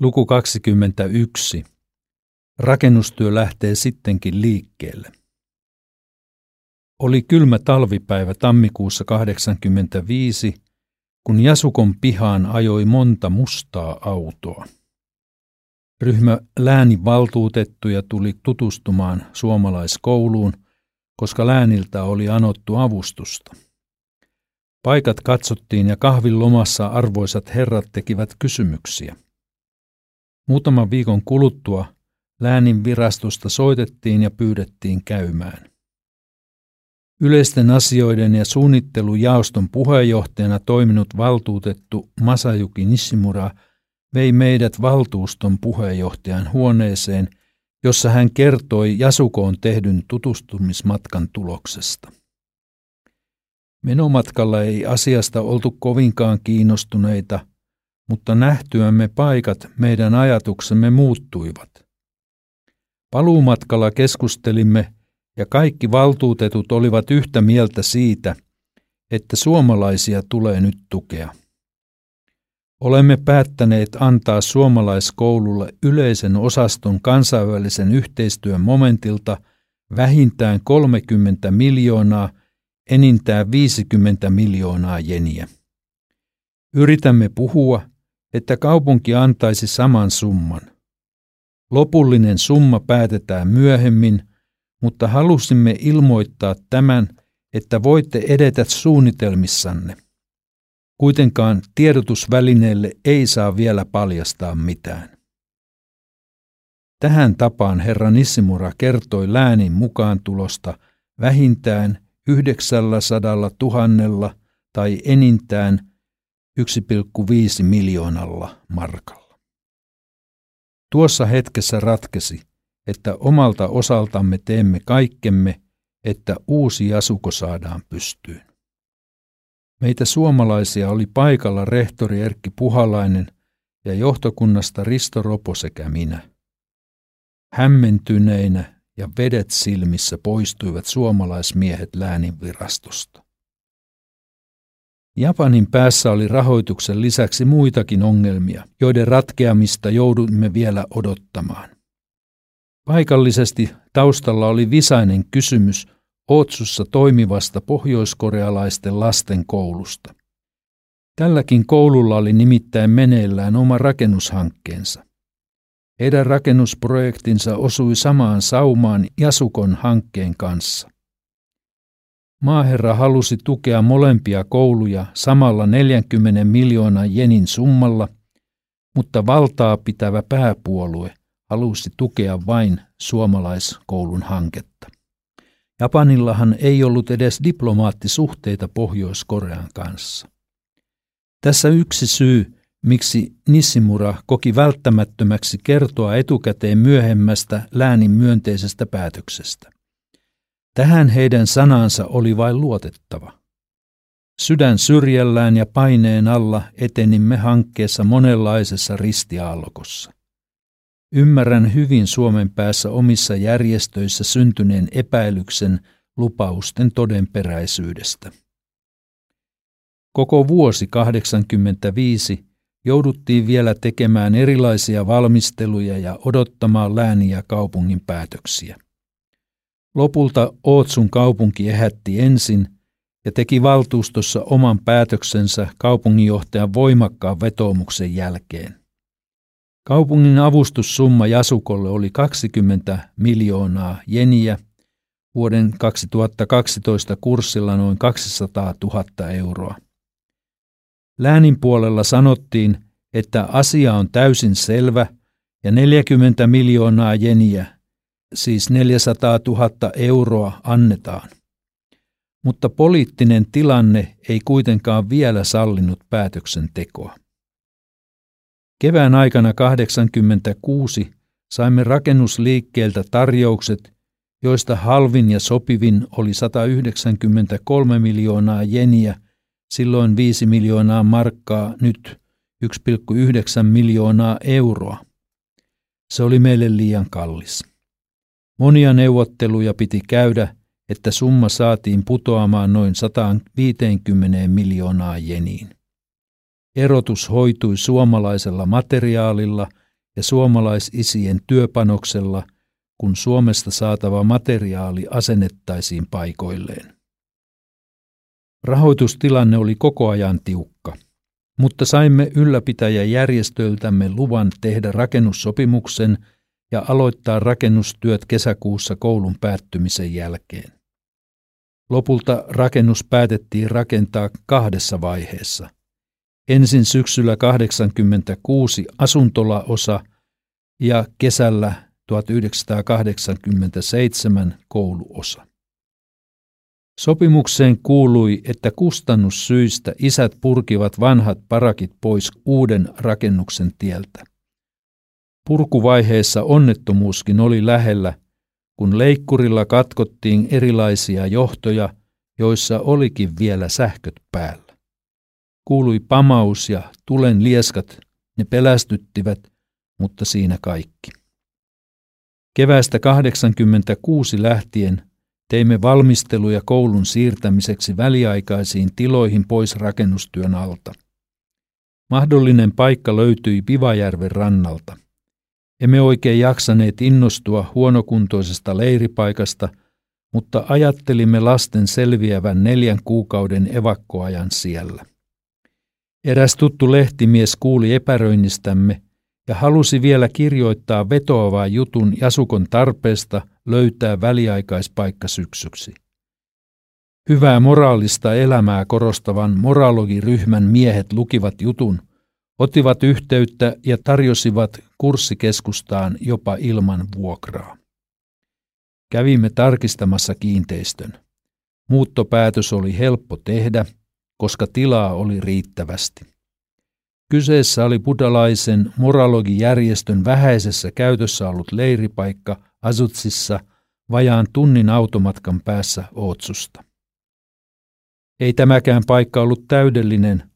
Luku 21. Rakennustyö lähtee sittenkin liikkeelle. Oli kylmä talvipäivä tammikuussa 85, kun Jasukon pihaan ajoi monta mustaa autoa. Ryhmä läänivaltuutettuja tuli tutustumaan suomalaiskouluun, koska lääniltä oli anottu avustusta. Paikat katsottiin ja kahvin lomassa arvoisat herrat tekivät kysymyksiä. Muutaman viikon kuluttua läänin virastosta soitettiin ja pyydettiin käymään. Yleisten asioiden ja suunnittelujaoston puheenjohtajana toiminut valtuutettu Masayuki Nishimura vei meidät valtuuston puheenjohtajan huoneeseen, jossa hän kertoi Jasukoon tehdyn tutustumismatkan tuloksesta. Menomatkalla ei asiasta oltu kovinkaan kiinnostuneita, mutta nähtyämme paikat meidän ajatuksemme muuttuivat. Paluumatkalla keskustelimme ja kaikki valtuutetut olivat yhtä mieltä siitä, että suomalaisia tulee nyt tukea. Olemme päättäneet antaa suomalaiskoululle yleisen osaston kansainvälisen yhteistyön momentilta vähintään 30 miljoonaa, enintään 50 miljoonaa jeniä. Yritämme puhua, että kaupunki antaisi saman summan. Lopullinen summa päätetään myöhemmin, mutta halusimme ilmoittaa tämän, että voitte edetä suunnitelmissanne. Kuitenkaan tiedotusvälineelle ei saa vielä paljastaa mitään. Tähän tapaan herra Nissimura kertoi läänin mukaan tulosta vähintään 900 000 tai enintään 1,5 miljoonalla markalla. Tuossa hetkessä ratkesi, että omalta osaltamme teemme kaikkemme, että uusi asuko saadaan pystyyn. Meitä suomalaisia oli paikalla rehtori Erkki Puhalainen ja johtokunnasta Risto Ropo sekä minä. Hämmentyneinä ja vedet silmissä poistuivat suomalaismiehet lääninvirastosta. Japanin päässä oli rahoituksen lisäksi muitakin ongelmia, joiden ratkeamista joudumme vielä odottamaan. Paikallisesti taustalla oli visainen kysymys Otsussa toimivasta pohjoiskorealaisten lasten koulusta. Tälläkin koululla oli nimittäin meneillään oma rakennushankkeensa. Heidän rakennusprojektinsa osui samaan saumaan Jasukon hankkeen kanssa. Maaherra halusi tukea molempia kouluja samalla 40 miljoonan jenin summalla, mutta valtaa pitävä pääpuolue halusi tukea vain suomalaiskoulun hanketta. Japanillahan ei ollut edes diplomaattisuhteita Pohjois-Korean kanssa. Tässä yksi syy, miksi Nissimura koki välttämättömäksi kertoa etukäteen myöhemmästä läänin myönteisestä päätöksestä. Tähän heidän sanansa oli vain luotettava. Sydän syrjällään ja paineen alla etenimme hankkeessa monenlaisessa ristiaallokossa. Ymmärrän hyvin Suomen päässä omissa järjestöissä syntyneen epäilyksen lupausten todenperäisyydestä. Koko vuosi 85 jouduttiin vielä tekemään erilaisia valmisteluja ja odottamaan lääniä kaupungin päätöksiä. Lopulta Ootsun kaupunki ehätti ensin ja teki valtuustossa oman päätöksensä kaupunginjohtajan voimakkaan vetoomuksen jälkeen. Kaupungin avustussumma Jasukolle oli 20 miljoonaa jeniä, vuoden 2012 kurssilla noin 200 000 euroa. Läänin puolella sanottiin, että asia on täysin selvä ja 40 miljoonaa jeniä siis 400 000 euroa annetaan. Mutta poliittinen tilanne ei kuitenkaan vielä sallinut päätöksentekoa. Kevään aikana 86 saimme rakennusliikkeeltä tarjoukset, joista halvin ja sopivin oli 193 miljoonaa jeniä, silloin 5 miljoonaa markkaa, nyt 1,9 miljoonaa euroa. Se oli meille liian kallis. Monia neuvotteluja piti käydä, että summa saatiin putoamaan noin 150 miljoonaa jeniin. Erotus hoitui suomalaisella materiaalilla ja suomalaisisien työpanoksella, kun Suomesta saatava materiaali asennettaisiin paikoilleen. Rahoitustilanne oli koko ajan tiukka, mutta saimme ylläpitäjäjärjestöltämme luvan tehdä rakennussopimuksen ja aloittaa rakennustyöt kesäkuussa koulun päättymisen jälkeen. Lopulta rakennus päätettiin rakentaa kahdessa vaiheessa. Ensin syksyllä 86 asuntolaosa ja kesällä 1987 kouluosa. Sopimukseen kuului, että kustannussyistä isät purkivat vanhat parakit pois uuden rakennuksen tieltä. Purkuvaiheessa onnettomuuskin oli lähellä, kun leikkurilla katkottiin erilaisia johtoja, joissa olikin vielä sähköt päällä. Kuului pamaus ja tulen lieskat, ne pelästyttivät, mutta siinä kaikki. Kevästä 86 lähtien teimme valmisteluja koulun siirtämiseksi väliaikaisiin tiloihin pois rakennustyön alta. Mahdollinen paikka löytyi Pivajärven rannalta. Emme oikein jaksaneet innostua huonokuntoisesta leiripaikasta, mutta ajattelimme lasten selviävän neljän kuukauden evakkoajan siellä. Eräs tuttu lehtimies kuuli epäröinnistämme ja halusi vielä kirjoittaa vetoavaa jutun Jasukon tarpeesta löytää väliaikaispaikka syksyksi. Hyvää moraalista elämää korostavan moralogiryhmän miehet lukivat jutun, ottivat yhteyttä ja tarjosivat kurssikeskustaan jopa ilman vuokraa. Kävimme tarkistamassa kiinteistön. Muuttopäätös oli helppo tehdä, koska tilaa oli riittävästi. Kyseessä oli buddalaisen moralogijärjestön vähäisessä käytössä ollut leiripaikka Azutsissa vajaan tunnin automatkan päässä Ootsusta. Ei tämäkään paikka ollut täydellinen,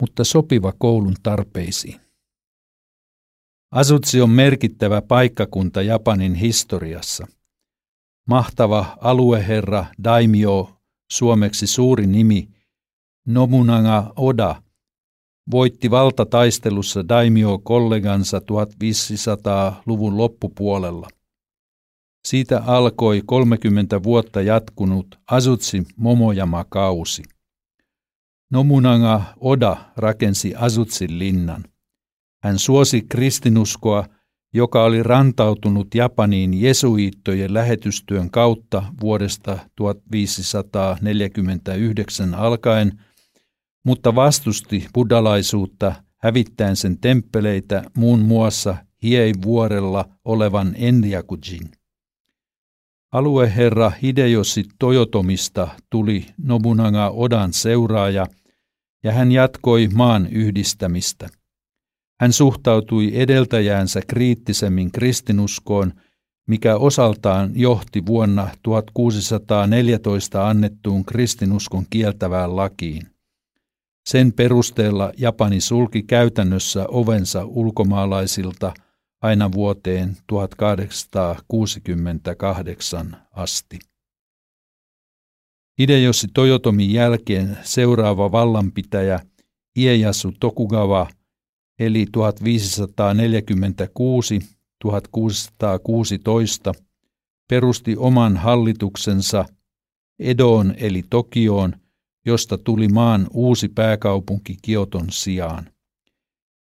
mutta sopiva koulun tarpeisiin. Asutsi on merkittävä paikkakunta Japanin historiassa. Mahtava alueherra Daimyo, suomeksi suuri nimi, Nobunaga Oda – voitti valtataistelussa daimio-kollegansa 1500-luvun loppupuolella. Siitä alkoi 30 vuotta jatkunut Asutsi Momojama-kausi. Nomunaga Oda rakensi Asutsin linnan. Hän suosi kristinuskoa, joka oli rantautunut Japaniin jesuiittojen lähetystyön kautta vuodesta 1549 alkaen – mutta vastusti buddalaisuutta hävittäen sen temppeleitä muun muassa Hiei-vuorella olevan Enryakujin. Alueherra Hideyoshi Toyotomista tuli Nobunaga Odan seuraaja ja hän jatkoi maan yhdistämistä. Hän suhtautui edeltäjäänsä kriittisemmin kristinuskoon, mikä osaltaan johti vuonna 1614 annettuun kristinuskon kieltävään lakiin. Sen perusteella Japani sulki käytännössä ovensa ulkomaalaisilta aina vuoteen 1868 asti. Hideyoshi Toyotomin jälkeen seuraava vallanpitäjä Ieyasu Tokugawa eli 1546-1616 perusti oman hallituksensa Edoon eli Tokioon – josta tuli maan uusi pääkaupunki Kioton sijaan.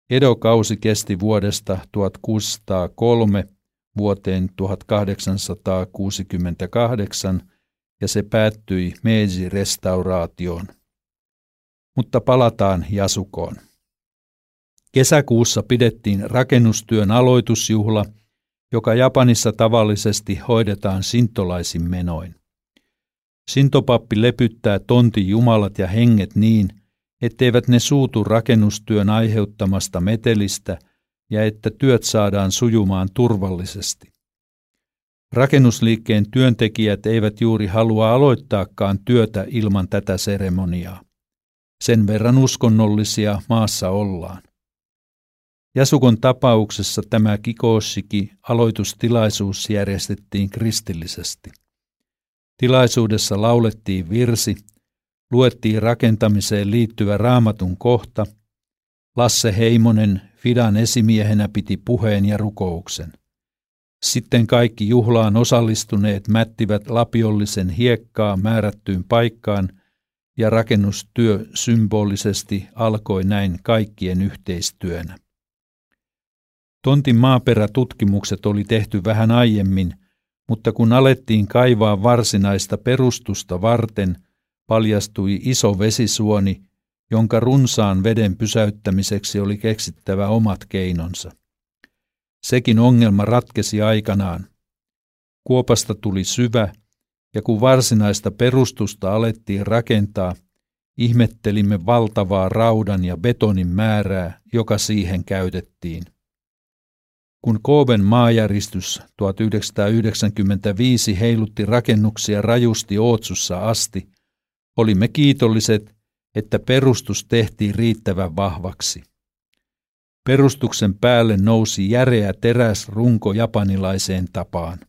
Edokausi kesti vuodesta 1603 vuoteen 1868 ja se päättyi Meiji-restauraatioon. Mutta palataan Jasukoon. Kesäkuussa pidettiin rakennustyön aloitusjuhla, joka Japanissa tavallisesti hoidetaan sintolaisin menoin. Sintopappi lepyttää tontin jumalat ja henget niin, etteivät ne suutu rakennustyön aiheuttamasta metelistä ja että työt saadaan sujumaan turvallisesti. Rakennusliikkeen työntekijät eivät juuri halua aloittaakaan työtä ilman tätä seremoniaa. Sen verran uskonnollisia maassa ollaan. Jasukon tapauksessa tämä kikoshiki aloitustilaisuus järjestettiin kristillisesti. Tilaisuudessa laulettiin virsi, luettiin rakentamiseen liittyvä raamatun kohta, Lasse Heimonen Fidan esimiehenä piti puheen ja rukouksen. Sitten kaikki juhlaan osallistuneet mättivät lapiollisen hiekkaa määrättyyn paikkaan ja rakennustyö symbolisesti alkoi näin kaikkien yhteistyönä. Tontin maaperätutkimukset oli tehty vähän aiemmin, mutta kun alettiin kaivaa varsinaista perustusta varten, paljastui iso vesisuoni, jonka runsaan veden pysäyttämiseksi oli keksittävä omat keinonsa. Sekin ongelma ratkesi aikanaan. Kuopasta tuli syvä, ja kun varsinaista perustusta alettiin rakentaa, ihmettelimme valtavaa raudan ja betonin määrää, joka siihen käytettiin. Kun Kooben maajäristys 1995 heilutti rakennuksia rajusti Ootsussa asti, olimme kiitolliset, että perustus tehtiin riittävän vahvaksi. Perustuksen päälle nousi järeä teräsrunko japanilaiseen tapaan.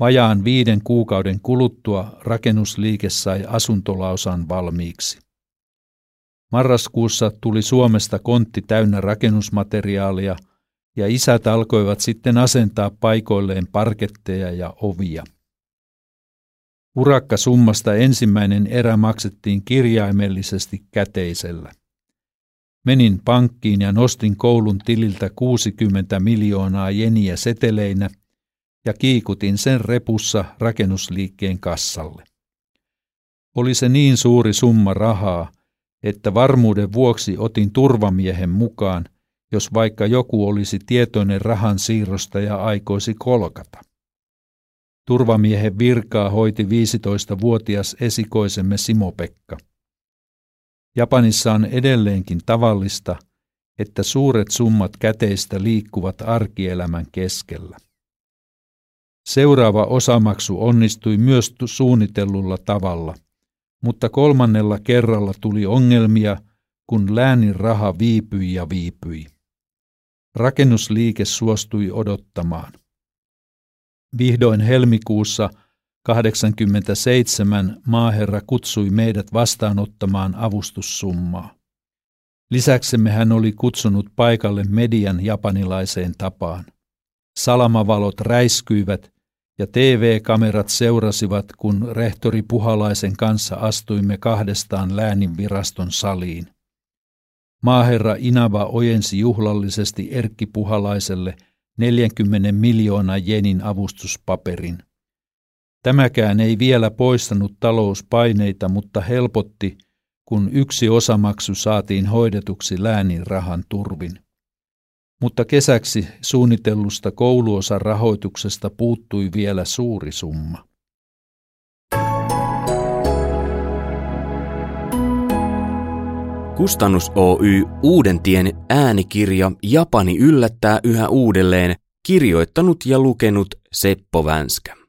Vajaan viiden kuukauden kuluttua rakennusliike sai asuntolausan valmiiksi. Marraskuussa tuli Suomesta kontti täynnä rakennusmateriaalia ja isät alkoivat sitten asentaa paikoilleen parketteja ja ovia. Urakkasummasta ensimmäinen erä maksettiin kirjaimellisesti käteisellä. Menin pankkiin ja nostin koulun tililtä 60 miljoonaa jeniä seteleinä ja kiikutin sen repussa rakennusliikkeen kassalle. Oli se niin suuri summa rahaa, että varmuuden vuoksi otin turvamiehen mukaan, jos vaikka joku olisi tietoinen rahan siirrosta ja aikoisi kolkata. Turvamiehen virkaa hoiti 15-vuotias esikoisemme Simo-Pekka. Japanissa on edelleenkin tavallista, että suuret summat käteistä liikkuvat arkielämän keskellä. Seuraava osamaksu onnistui myös suunnitellulla tavalla, mutta kolmannella kerralla tuli ongelmia, kun läänin raha viipyi ja viipyi. Rakennusliike suostui odottamaan. Vihdoin helmikuussa 87 maaherra kutsui meidät vastaanottamaan avustussummaa. Lisäksemme hän oli kutsunut paikalle median japanilaiseen tapaan. Salamavalot räiskyivät ja TV-kamerat seurasivat, kun rehtori Puhalaisen kanssa astuimme kahdestaan lääninviraston saliin. Maaherra Inava ojensi juhlallisesti Erkki Puhalaiselle 40 miljoonaa jenin avustuspaperin. Tämäkään ei vielä poistanut talouspaineita, mutta helpotti, kun yksi osamaksu saatiin hoidetuksi läänin rahan turvin. Mutta kesäksi suunnitellusta kouluosan rahoituksesta puuttui vielä suuri summa. Kustannus Oy Uudentien äänikirja Japani yllättää yhä uudelleen kirjoittanut ja lukenut Seppo Vänskä.